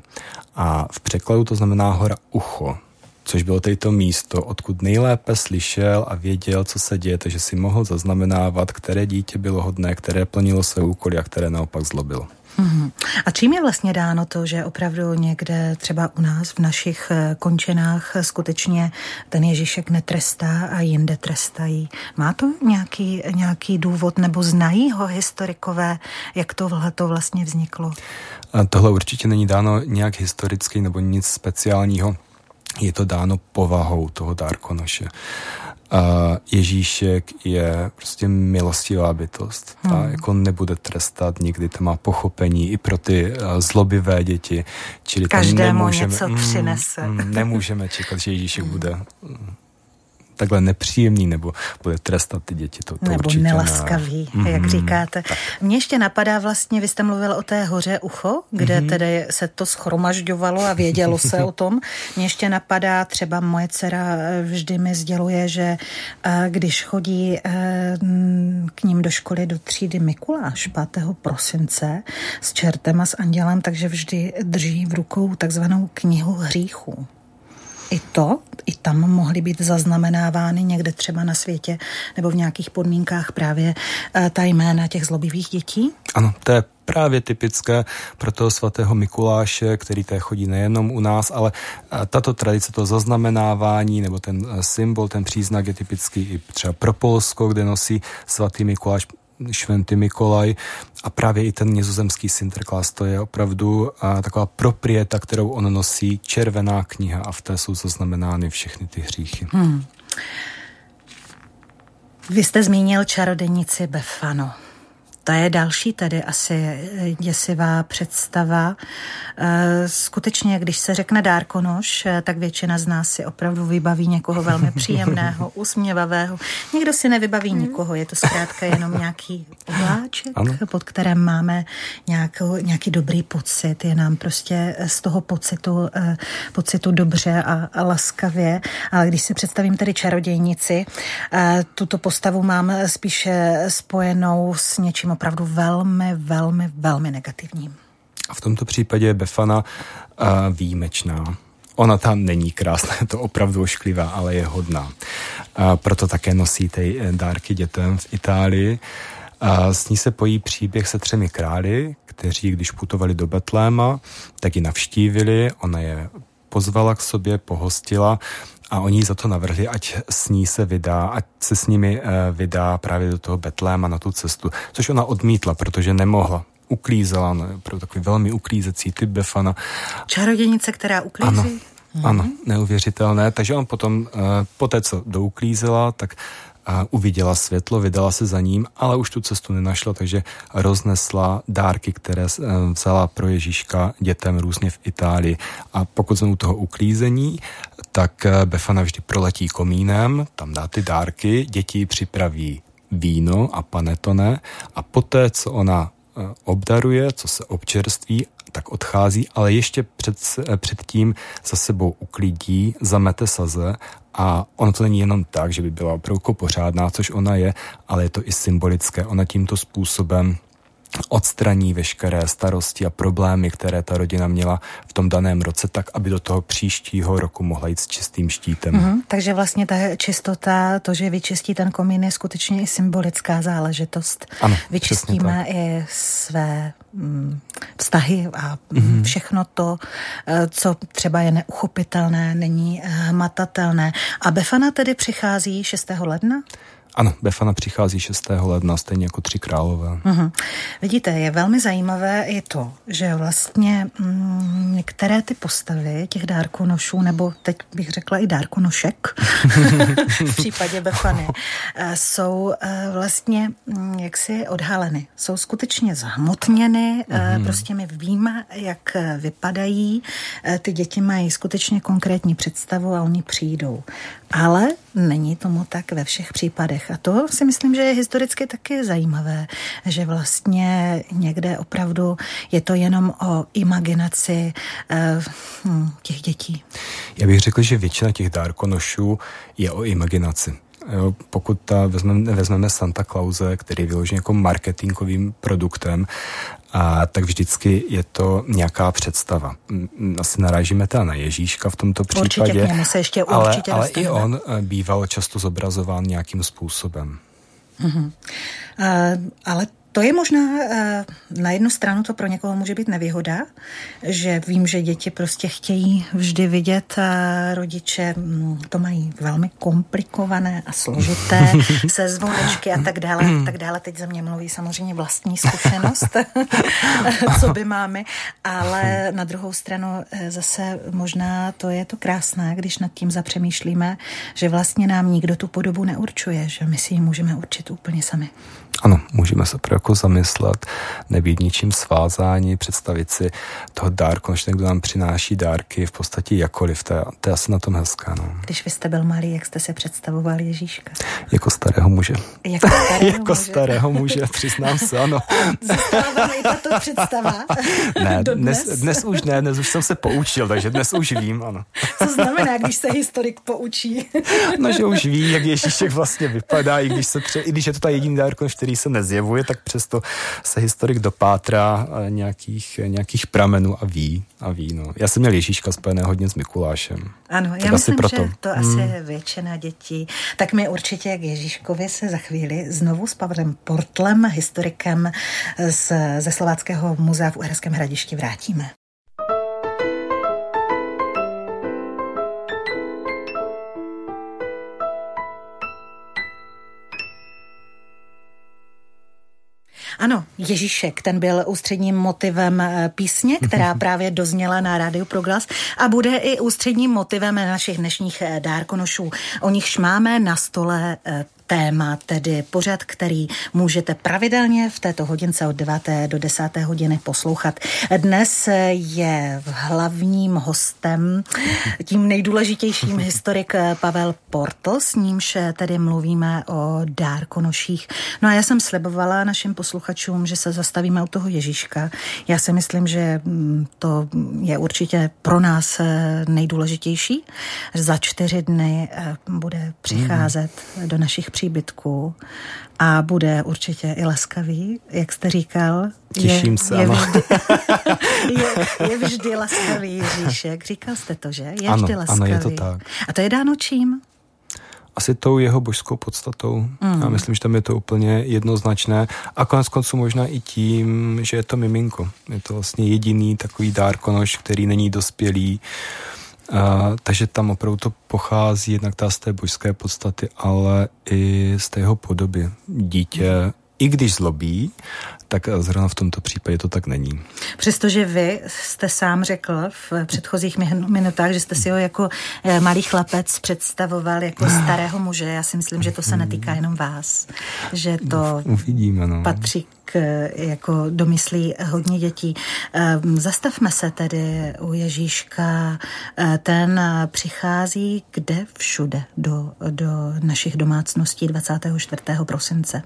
A v překladu to znamená hora Ucho což bylo tady to místo, odkud nejlépe slyšel a věděl, co se děje, takže si mohl zaznamenávat, které dítě bylo hodné, které plnilo své úkoly a které naopak zlobilo. Hmm. A čím je vlastně dáno to, že opravdu někde třeba u nás v našich eh, končinách skutečně ten Ježíšek netrestá a jinde trestají? Má to nějaký, nějaký důvod nebo znají ho historikové, jak tohle to vlastně vzniklo? A tohle určitě není dáno nějak historicky nebo nic speciálního je to dáno povahou toho dárkonoše. A Ježíšek je prostě milostivá bytost. Ta hmm. jako nebude trestat nikdy, to má pochopení i pro ty zlobivé děti. Čili Každému nemůžeme, něco mm, přinese. Mm, nemůžeme čekat, že Ježíšek hmm. bude takhle nepříjemný nebo bude trestat ty děti. To, to nebo určitě nelaskavý, ne. jak mm-hmm. říkáte. Mně ještě napadá vlastně, vy jste mluvil o té hoře Ucho, kde mm-hmm. tedy se to schromažďovalo a vědělo se o tom. Mně ještě napadá, třeba moje dcera eh, vždy mi sděluje, že eh, když chodí eh, k ním do školy do třídy Mikuláš 5. prosince s čertem a s andělem, takže vždy drží v rukou takzvanou knihu hříchů i to, i tam mohly být zaznamenávány někde třeba na světě nebo v nějakých podmínkách právě eh, ta jména těch zlobivých dětí? Ano, to je právě typické pro toho svatého Mikuláše, který té chodí nejenom u nás, ale eh, tato tradice, to zaznamenávání nebo ten eh, symbol, ten příznak je typický i třeba pro Polsko, kde nosí svatý Mikuláš Šventý Mikolaj a právě i ten nizozemský Sinterklaas, to je opravdu a, taková proprieta, kterou on nosí, červená kniha a v té jsou zaznamenány všechny ty hříchy. Hmm. Vy jste zmínil čarodenici Befano. To je další tady asi eh, děsivá představa. Eh, skutečně, když se řekne dárkonoš, eh, tak většina z nás si opravdu vybaví někoho velmi příjemného, usměvavého. Někdo si nevybaví hmm. nikoho, je to zkrátka jenom nějaký obláček, ano. pod kterém máme nějakou, nějaký dobrý pocit. Je nám prostě z toho pocitu, pocitu dobře a, a laskavě. Ale když si představím tady čarodějnici, tuto postavu mám spíše spojenou s něčím opravdu velmi, velmi, velmi negativním. A v tomto případě je Befana uh, výjimečná. Ona tam není krásná, je to opravdu ošklivá, ale je hodná. A proto také nosí ty eh, dárky dětem v Itálii. A s ní se pojí příběh se třemi králi, kteří, když putovali do Betléma, tak ji navštívili, ona je pozvala k sobě, pohostila a oni za to navrhli, ať s ní se vydá, ať se s nimi uh, vydá právě do toho Betléma na tu cestu, což ona odmítla, protože nemohla uklízela, no, pro takový velmi uklízecí typ Befana. Čarodějnice, která uklízí? Ano, mm-hmm. ano, neuvěřitelné. Takže on potom, uh, po té, co douklízela, tak uviděla světlo, vydala se za ním, ale už tu cestu nenašla, takže roznesla dárky, které eh, vzala pro Ježíška dětem různě v Itálii. A pokud jsme u toho uklízení, tak eh, Befana vždy proletí komínem, tam dá ty dárky, děti připraví víno a panetone a poté, co ona eh, obdaruje, co se občerství, tak odchází, ale ještě před, předtím za sebou uklidí, zamete saze a ono to není jenom tak, že by byla opravdu pořádná, což ona je, ale je to i symbolické. Ona tímto způsobem odstraní veškeré starosti a problémy, které ta rodina měla v tom daném roce, tak aby do toho příštího roku mohla jít s čistým štítem. Mm-hmm. Takže vlastně ta čistota, to, že vyčistí ten komín, je skutečně i symbolická záležitost. Ano, Vyčistíme i své mm, vztahy a mm-hmm. všechno to, eh, co třeba je neuchopitelné, není hmatatelné. A Befana tedy přichází 6. ledna? Ano, Befana přichází 6. ledna, stejně jako Tři králové. Uh-huh. Vidíte, je velmi zajímavé i to, že vlastně mm, některé ty postavy těch dárkonošů, nebo teď bych řekla i dárkonošek v případě Befany, eh, jsou eh, vlastně mm, jaksi odhaleny. Jsou skutečně zahmotněny, uh-huh. prostě my víme, jak vypadají. Ty děti mají skutečně konkrétní představu a oni přijdou. Ale není tomu tak ve všech případech. A to si myslím, že je historicky taky zajímavé, že vlastně někde opravdu je to jenom o imaginaci eh, hm, těch dětí. Já bych řekl, že většina těch dárkonošů je o imaginaci. Jo, pokud ta vezmeme, vezmeme Santa Clause, který je vyložen jako marketingovým produktem, a tak vždycky je to nějaká představa. Asi narážíme teda na Ježíška v tomto případě. Určitě, se ještě určitě ale, ale i on eh, býval často zobrazován nějakým způsobem. Uh-huh. Uh, ale to je možná, eh, na jednu stranu to pro někoho může být nevýhoda, že vím, že děti prostě chtějí vždy vidět a rodiče mm, to mají velmi komplikované a složité, se zvonečky a tak dále, a tak dále. Teď ze mě mluví samozřejmě vlastní zkušenost, co by máme, ale na druhou stranu eh, zase možná to je to krásné, když nad tím zapřemýšlíme, že vlastně nám nikdo tu podobu neurčuje, že my si ji můžeme určit úplně sami. Ano, můžeme se jako zamyslet, nebýt ničím svázání, představit si toho dárku, než ten, kdo nám přináší dárky v podstatě jakoliv. To je, to je asi na tom hezká. No. Když vy jste byl malý, jak jste se představoval Ježíška? Jako starého muže. Jako starého jako muže. starého muže, přiznám se, ano. Zůstává tato představa? ne, dnes, dnes už ne, dnes už jsem se poučil, takže dnes už vím, ano. Co znamená, když se historik poučí? no, že už ví, jak Ježíšek vlastně vypadá, i když, se tře- i když je to ta jediný dárko, který se nezjevuje, tak přesto se historik dopátrá eh, nějakých, nějakých pramenů a ví. A ví no. Já jsem měl Ježíška spojené hodně s Mikulášem. Ano, tak já myslím, proto. že to hmm. asi většina dětí. Tak my určitě k Ježíškovi se za chvíli znovu s Pavlem Portlem, historikem z, ze Slováckého muzea v Uherském hradišti vrátíme. Ano, Ježíšek, ten byl ústředním motivem eh, písně, která právě dozněla na rádiu Proglas a bude i ústředním motivem našich dnešních eh, dárkonošů. O nichž máme na stole eh, téma, tedy pořad, který můžete pravidelně v této hodince od 9. do 10. hodiny poslouchat. Dnes je hlavním hostem, tím nejdůležitějším historik Pavel Portl, s nímž tedy mluvíme o dárkonoších. No a já jsem slibovala našim posluchačům, že se zastavíme u toho Ježíška. Já si myslím, že mm, to je určitě pro nás eh, nejdůležitější. Za čtyři dny eh, bude přicházet mm. do našich příbytků a bude určitě i laskavý, jak jste říkal. Těším je, se, je vždy, je, je vždy laskavý Ježíšek. Říkal jste to, že? Je ano, vždy laskavý. Ano, je to tak. A to je dáno čím? asi tou jeho božskou podstatou. Mm. Já myslím, že tam je to úplně jednoznačné. A konec konců možná i tím, že je to miminko. Je to vlastně jediný takový dárkonoš, který není dospělý. Uh, takže tam opravdu to pochází jednak ta z té božské podstaty, ale i z té jeho podoby. Dítě, i když zlobí, tak zrovna v tomto případě to tak není. Přestože vy jste sám řekl v předchozích minutách, že jste si ho jako eh, malý chlapec představoval jako starého muže, já si myslím, že to se netýká jenom vás, že to Uvidíme, no. patří k, jako domyslí hodně dětí. Ehm, zastavme se tedy u Ježíška. Eh, ten přichází kde všude do, do našich domácností 24. prosince.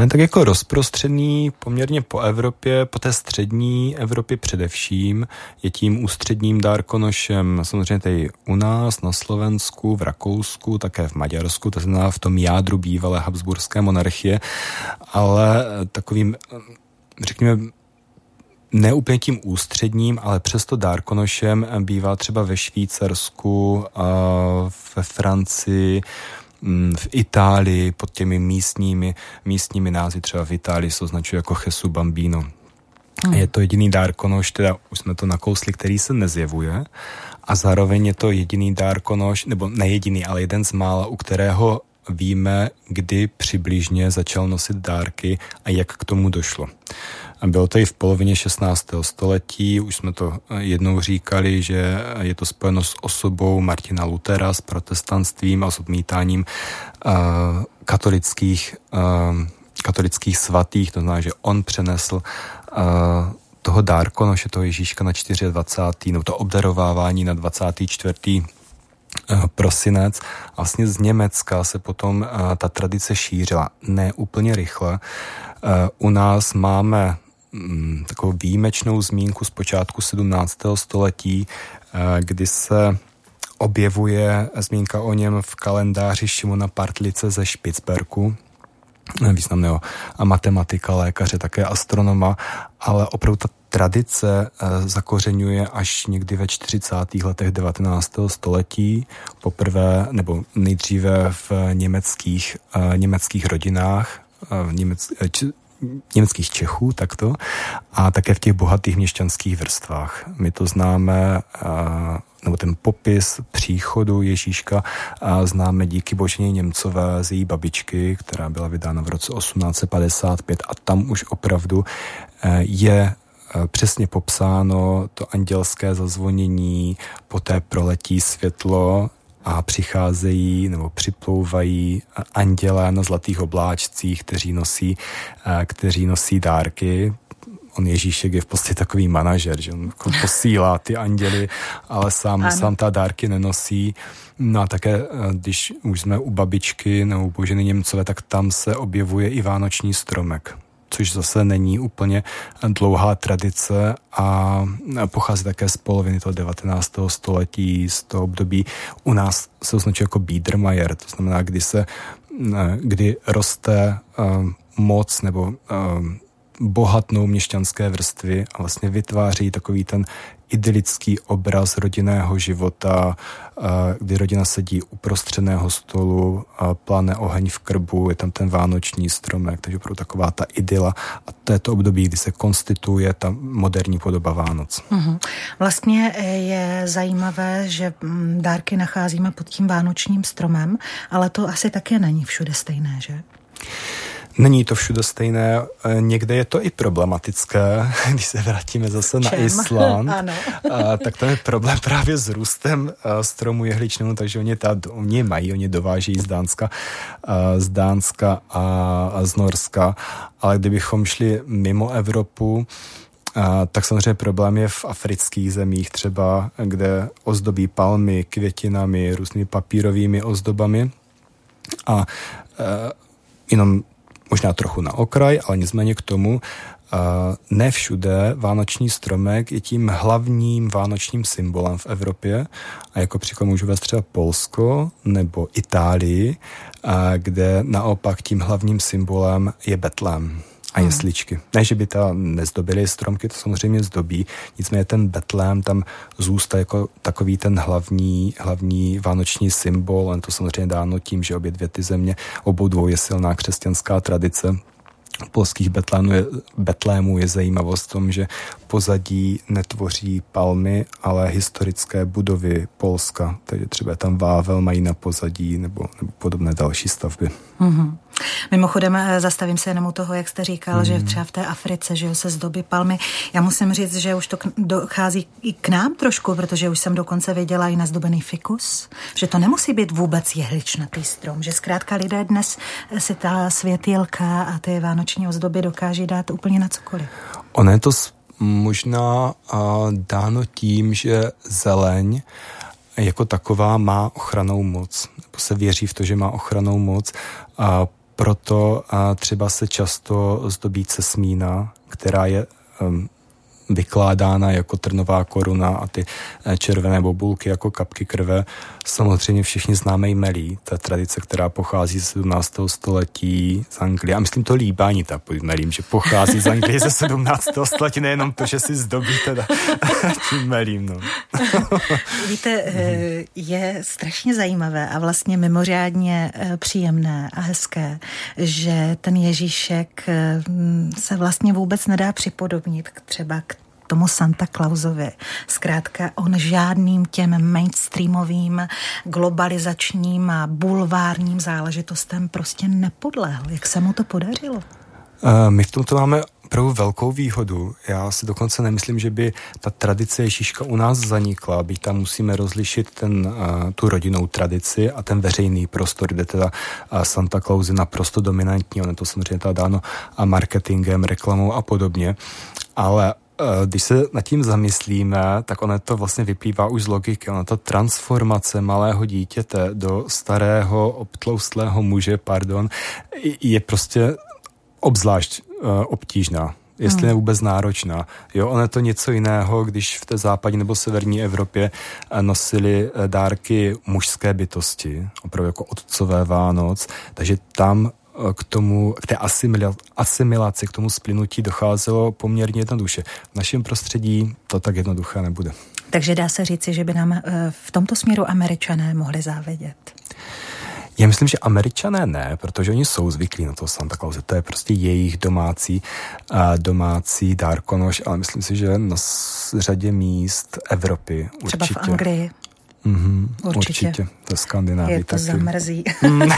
On je tak jako rozprostřený poměrně po Evropě, po té střední Evropě především. Je tím ústředním dárkonošem samozřejmě tady u nás, na Slovensku, v Rakousku, také v Maďarsku, to znamená v tom jádru bývalé Habsburské monarchie, ale takovým řekněme, neúplně tím ústředním, ale přesto dárkonošem bývá třeba ve Švýcarsku, ve Francii, v Itálii pod těmi místními, místními názvy, třeba v Itálii se označuje jako Jesu Bambino. Hmm. Je to jediný dárkonoš, teda už jsme to nakousli, který se nezjevuje a zároveň je to jediný dárkonoš, nebo ne jediný, ale jeden z mála, u kterého víme, kdy přibližně začal nosit dárky a jak k tomu došlo. Bylo to i v polovině 16. století, už jsme to jednou říkali, že je to spojeno s osobou Martina Lutera, s protestantstvím a s odmítáním uh, katolických, uh, katolických svatých, to znamená, že on přenesl uh, toho dárkonoše, toho Ježíška na 24. no to obdarovávání na 24 prosinec. Vlastně z Německa se potom ta tradice šířila. Ne úplně rychle. U nás máme Mm, takovou výjimečnou zmínku z počátku 17. století, eh, kdy se objevuje zmínka o něm v kalendáři Šimona Partlice ze Špicberku, významného matematika, lékaře, také astronoma, ale opravdu ta tradice eh, zakořenuje až někdy ve 40. letech 19. století, poprvé nebo nejdříve v německých, eh, německých rodinách, v němec, německých Čechů, takto, a také v těch bohatých měšťanských vrstvách. My to známe, nebo ten popis příchodu Ježíška známe díky Boženě Němcové z její babičky, která byla vydána v roce 1855 a tam už opravdu je přesně popsáno to andělské zazvonění, poté proletí světlo, a přicházejí nebo připlouvají andělé na zlatých obláčcích, kteří nosí, eh, kteří nosí dárky. On Ježíšek je v podstatě takový manažer, že on jako posílá ty anděly, ale sám, sám ta dárky nenosí. No a také, eh, když už jsme u babičky nebo u Boženy Němcové, tak tam se objevuje i vánoční stromek což zase není úplně dlouhá tradice a pochází také z poloviny toho 19. století, z toho období. U nás se označuje jako Biedermeier, to znamená, kdy se, kdy roste moc nebo bohatnou měšťanské vrstvy a vlastně vytváří takový ten idylický obraz rodinného života, kdy rodina sedí u prostřeného stolu, pláne oheň v krbu, je tam ten vánoční stromek, takže pro taková ta idyla. A to je to období, kdy se konstituje ta moderní podoba Vánoc. Mm-hmm. Vlastně e, je zajímavé, že mm, dárky nacházíme pod tím vánočním stromem, ale to asi také není všude stejné, že? Není to všude stejné, e, někde je to i problematické, když se vrátíme zase na Island, ano. tak tam je problém právě s růstem e, stromu jehličného, takže oni, ta, oni mají, oni dováží z Dánska, z Dánska a z Norska, ale kdybychom šli mimo Evropu, a, tak samozřejmě problém je v afrických zemích třeba, kde ozdobí palmy květinami, různými papírovými ozdobami. A e, jenom možná trochu na okraj, ale nicméně k tomu, ne všude vánoční stromek je tím hlavním vánočním symbolem v Evropě. A jako příklad můžu vést třeba Polsko nebo Itálii, kde naopak tím hlavním symbolem je Betlém a jesličky. Hmm. Ne, že by ta nezdobily stromky, to samozřejmě zdobí, nicméně ten Betlém tam zůstá jako takový ten hlavní, hlavní vánoční symbol, jen to samozřejmě dáno tím, že obě dvě ty země, obou dvou je silná křesťanská tradice, polských betlémů je, betlémů je zajímavost v tom, že pozadí netvoří palmy, ale historické budovy Polska. Takže třeba tam Vável mají na pozadí nebo, nebo podobné další stavby. Mm-hmm. Mimochodem, eh, zastavím se jenom u toho, jak jste říkal, mm. že třeba v té Africe, že se zdobí palmy. Já musím říct, že už to dochází i k nám trošku, protože už jsem dokonce viděla i nazdobený fikus, že to nemusí být vůbec jehličnatý strom, že zkrátka lidé dnes si ta světýlka a ty vánoční ozdoby dokáží dát úplně na cokoliv. Ono je to možná dáno tím, že zeleň jako taková má ochranou moc, nebo se věří v to, že má ochranou moc a proto třeba se často zdobí cesmína, která je vykládána jako trnová koruna a ty eh, červené bobulky jako kapky krve. Samozřejmě všichni známe jmelí, ta tradice, která pochází z 17. století z Anglie. A myslím to líbání ta pod melím, že pochází z Anglie ze 17. století, nejenom to, že si zdobí teda tím melím. No. Víte, eh, je strašně zajímavé a vlastně mimořádně eh, příjemné a hezké, že ten Ježíšek se vlastně vůbec nedá připodobnit třeba k tomu Santa Clausovi. Zkrátka on žádným těm mainstreamovým, globalizačním a bulvárním záležitostem prostě nepodlehl. Jak se mu to podařilo? Uh, my v tomto máme opravdu velkou výhodu. Já si dokonce nemyslím, že by ta tradice Ježíška u nás zanikla, byť tam musíme rozlišit ten, uh, tu rodinnou tradici a ten veřejný prostor, kde teda uh, Santa Claus je naprosto dominantní, on je to samozřejmě teda dáno a marketingem, reklamou a podobně, ale když se nad tím zamyslíme, tak ono to vlastně vyplývá už z logiky. Ono to transformace malého dítěte do starého, obtloustlého muže, pardon, je prostě obzvlášť uh, obtížná jestli hmm. ne vůbec náročná. Jo, ono je to něco jiného, když v té západní nebo severní Evropě eh, nosili dárky mužské bytosti, opravdu jako otcové Vánoc, takže tam k tomu, k té asimilaci, k tomu splynutí docházelo poměrně jednoduše. V našem prostředí to tak jednoduché nebude. Takže dá se říci, že by nám eh, v tomto směru američané mohli závidět. Já myslím, že američané ne, protože oni jsou zvyklí na to Santa Claus. To je prostě jejich domácí, domácí dárkonoš, ale myslím si, že na řadě míst Evropy určitě. Třeba v Anglii. Mm-hmm, určitě. určitě. To Skandinávii Je to taky. zamrzí. Mm.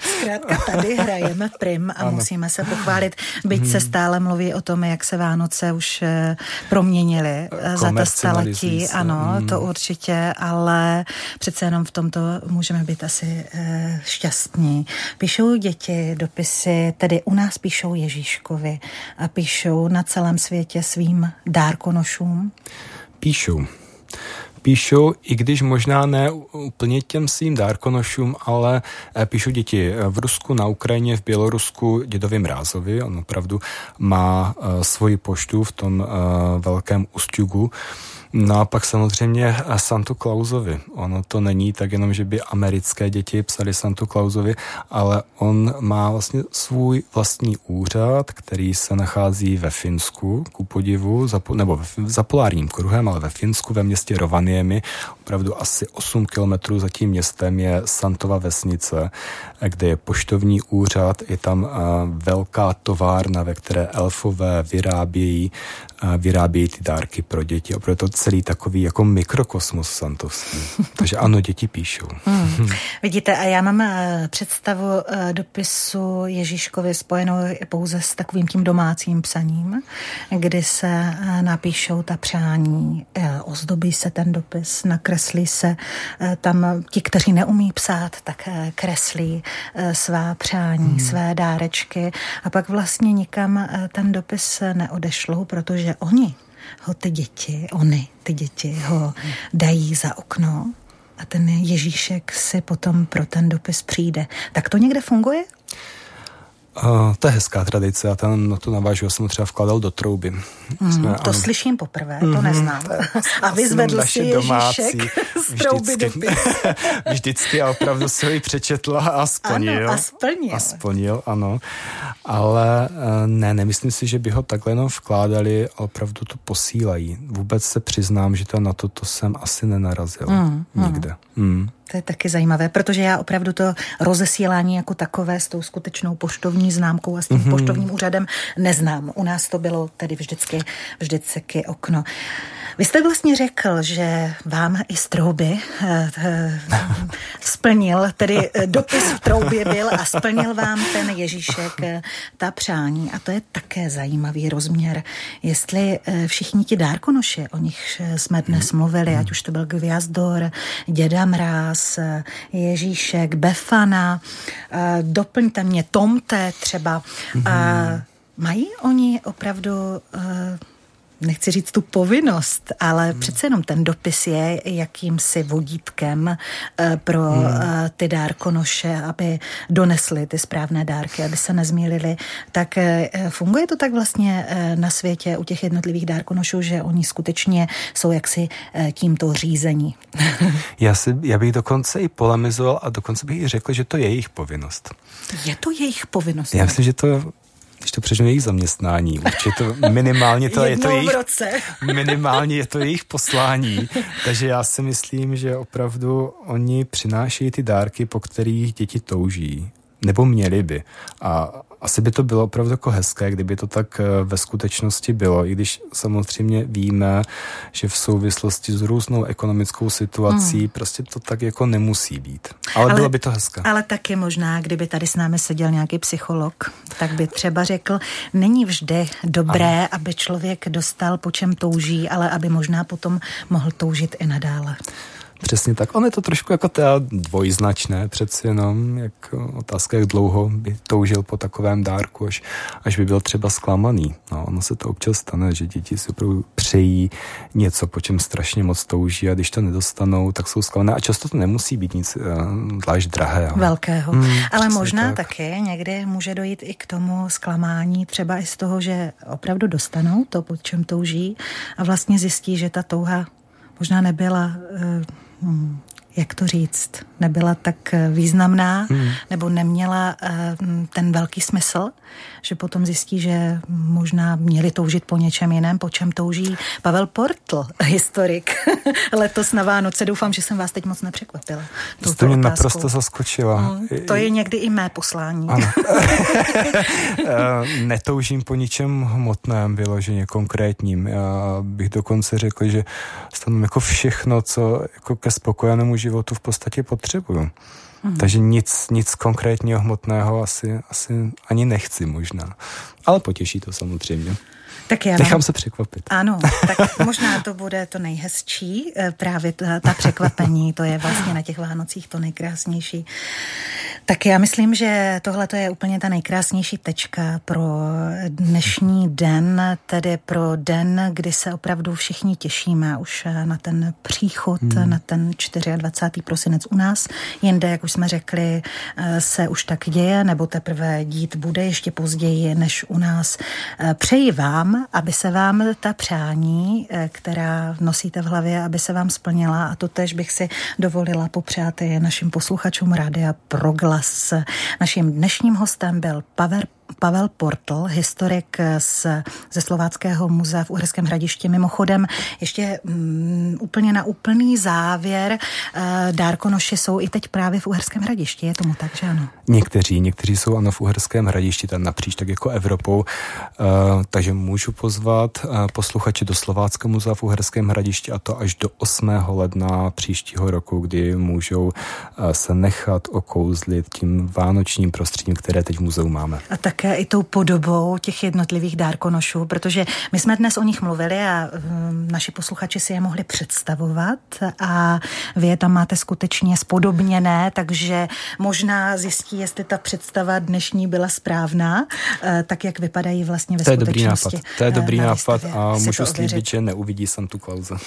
Zkrátka tady hrajeme prim a ano. musíme se pochválit, byť mm. se stále mluví o tom, jak se Vánoce už eh, proměnily eh, za ta staletí. Ano, mm. to určitě, ale přece jenom v tomto můžeme být asi e, šťastní. Píšou děti dopisy, tedy u nás píšou Ježíškovi a píšou na celém světě svým dárkonošům? Píšou píšou, i když možná ne úplně těm svým dárkonošům, ale eh, píšou děti v Rusku, na Ukrajině, v Bělorusku dědovi Mrázovi. On opravdu má uh, svoji poštu v tom velkém Ustjugu. No a pak samozřejmě Santu Clausovi. Ono to není tak jenom, že by americké děti psali Santu Clausovi, ale on má vlastně svůj vlastní úřad, který se nachází ve Finsku, ku podivu, za, nebo za polárním kruhem, ale ve Finsku, ve městě Rovaniemi. Opravdu asi 8 kilometrů za tím městem je Santova vesnice, kde je poštovní úřad, je tam velká továrna, ve které elfové vyrábějí, vyrábějí ty dárky pro děti. Opravdu to celý takový jako mikrokosmos santovský. Takže ano, děti píšou. Hmm. Vidíte, a já mám eh, představu eh, dopisu Ježíškovi spojenou pouze s takovým tím domácím psaním, kdy se eh, napíšou ta přání, ozdobí se ten dopis, nakreslí se tam ti, kteří neumí psát, tak kreslí svá přání, hmm. své dárečky a pak vlastně nikam ten dopis neodešlou, protože oni ho ty děti, oni, ty děti, ho dají za okno a ten Ježíšek si potom pro ten dopis přijde. Tak to někde funguje? Uh, to je hezká tradice a ten, no to navážu, já jsem ho třeba vkladal do trouby. Mm, Jsme, to ano. slyším poprvé, to mm-hmm, neznám. a vyzvedl si Ježíšek z trouby vždycky, vždycky a opravdu si ho i přečetla a splnil. Ano, a splnil. A splnil, ano. Ale uh, ne, nemyslím si, že by ho takhle jenom vkládali, a opravdu to posílají. Vůbec se přiznám, že to na to, to jsem asi nenarazil. Mm, nikde. Mm. Mm. To je taky zajímavé, protože já opravdu to rozesílání jako takové s tou skutečnou poštovní známkou a s tím mm-hmm. poštovním úřadem neznám. U nás to bylo tedy vždycky, vždycky okno. Vy jste vlastně řekl, že vám i z trouby eh, eh, splnil, tedy eh, dopis v troubě byl a splnil vám ten Ježíšek ta přání. A to je také zajímavý rozměr. Jestli všichni ti dárkonoši, o nich jsme dnes mhm. mluvili, ať už to byl Gviazdor, Děda Mráz, Ježíšek, Befana, doplňte mě Tomte třeba. Mm-hmm. Mají oni opravdu nechci říct tu povinnost, ale hmm. přece jenom ten dopis je jakýmsi vodítkem eh, pro hmm. Eh, ty dárkonoše, aby donesli ty správné dárky, aby se nezmílili. Tak eh, funguje to tak vlastně na světě u těch jednotlivých dárkonošů, že oni skutečně jsou jaksi tímto řízení. já, si, já bych dokonce i polemizoval a dokonce bych i řekl, že to je jejich povinnost. Je to jejich povinnost? Já myslím, že to když to přeženu jejich zaměstnání, určitě to minimálně to je to jejich, minimálně je to jejich poslání, takže já si myslím, že opravdu oni přinášejí ty dárky, po kterých děti touží, nebo měli by. A asi by to bylo opravdu jako hezké, kdyby to tak eh, ve skutečnosti bylo, i když samozřejmě víme, že v souvislosti s různou ekonomickou situací hmm. prostě to tak jako nemusí být. Ale, ale bylo by to hezké. Ale taky možná, kdyby tady s námi seděl nějaký psycholog, tak by třeba řekl, není vždy dobré, ano. aby člověk dostal po čem touží, ale aby možná potom mohl toužit i nadále. Přesně tak. On je to trošku jako teda dvojznačné přeci jenom, jak otázka, jak dlouho by toužil po takovém dárku, až, až by byl třeba zklamaný. No, ono se to občas stane, že děti si opravdu přejí něco, po čem strašně moc touží a když to nedostanou, tak jsou zklamané. A často to nemusí být nic uh, zvlášť drahé. Ale... Velkého. Hmm, ale možná tak. taky někdy může dojít i k tomu zklamání, třeba i z toho, že opravdu dostanou to, po čem touží a vlastně zjistí, že ta touha možná nebyla uh, Hmm, jak to říct, nebyla tak eh, významná hmm. nebo neměla eh, ten velký smysl, že potom zjistí, že možná měli toužit po něčem jiném, po čem touží Pavel Portl, historik, letos na Vánoce. Doufám, že jsem vás teď moc nepřekvapila. To jste mě naprosto zaskočila. Hmm, to je někdy i mé poslání. Ano. Eh, netoužím po ničem hmotném, vyloženě konkrétním. Já bych dokonce řekl, že stanu jako všechno, co jako ke spokojenému životu v podstatě potřebuju. Hmm. Takže nic, nic konkrétního hmotného asi, asi ani nechci možná. Ale potěší to samozřejmě. Tak já Nechám se překvapit. Ano, tak možná to bude to nejhezčí, eh, právě ta, ta překvapení, to je vlastně na těch Vánocích to nejkrásnější. Tak já myslím, že tohle je úplně ta nejkrásnější tečka pro dnešní den, tedy pro den, kdy se opravdu všichni těšíme už na ten příchod, hmm. na ten 24. prosinec u nás. Jinde, jak už jsme řekli, eh, se už tak děje, nebo teprve dít bude ještě později než u nás. Eh, přeji vám, aby se vám ta přání, eh, která nosíte v hlavě, aby se vám splnila a to tež bych si dovolila popřát i našim posluchačům Rádia Proglas. Naším dnešním hostem byl Pavel Pavel Portl, historik z, ze Slováckého muzea v Uherském hradišti. Mimochodem, ještě um, úplně na úplný závěr, uh, dárkonoši jsou i teď právě v Uherském hradišti, je tomu tak, že ano? Někteří, někteří jsou ano v Uherském hradišti, tam napříč tak jako Evropou, uh, takže můžu pozvat uh, posluchače do Slováckého muzea v Uherském hradišti a to až do 8. ledna příštího roku, kdy můžou uh, se nechat okouzlit tím vánočním prostředím, které teď v muzeu máme. A tak také i tou podobou těch jednotlivých dárkonošů, protože my jsme dnes o nich mluvili a um, naši posluchači si je mohli představovat a vy je tam máte skutečně spodobněné, takže možná zjistí, jestli ta představa dnešní byla správná, uh, tak jak vypadají vlastně ve to je dobrý nápad. To je dobrý nápad a můžu slíbit, že neuvidí tu Klauze.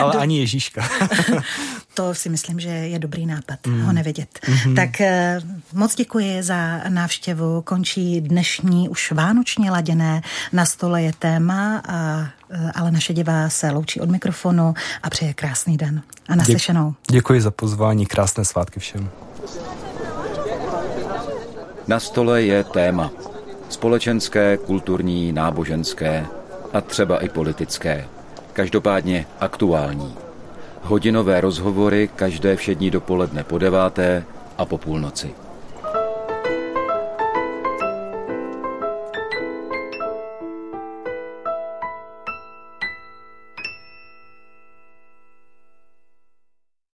Ale ani Ježíška. to si myslím, že je dobrý nápad, mm. ho nevidět. Mm-hmm. Tak uh, moc děkuji za návštěvu. Končí dnešní už vánočně laděné. Na stole je téma, a, e, ale naše divá se loučí od mikrofonu a přeje krásný den. A naslyšenou. Děkuji za pozvání, krásné svátky všem. Na stole je téma. Společenské, kulturní, náboženské a třeba i politické. Každopádně aktuální. Hodinové rozhovory každé všední dopoledne po deváté a po půlnoci.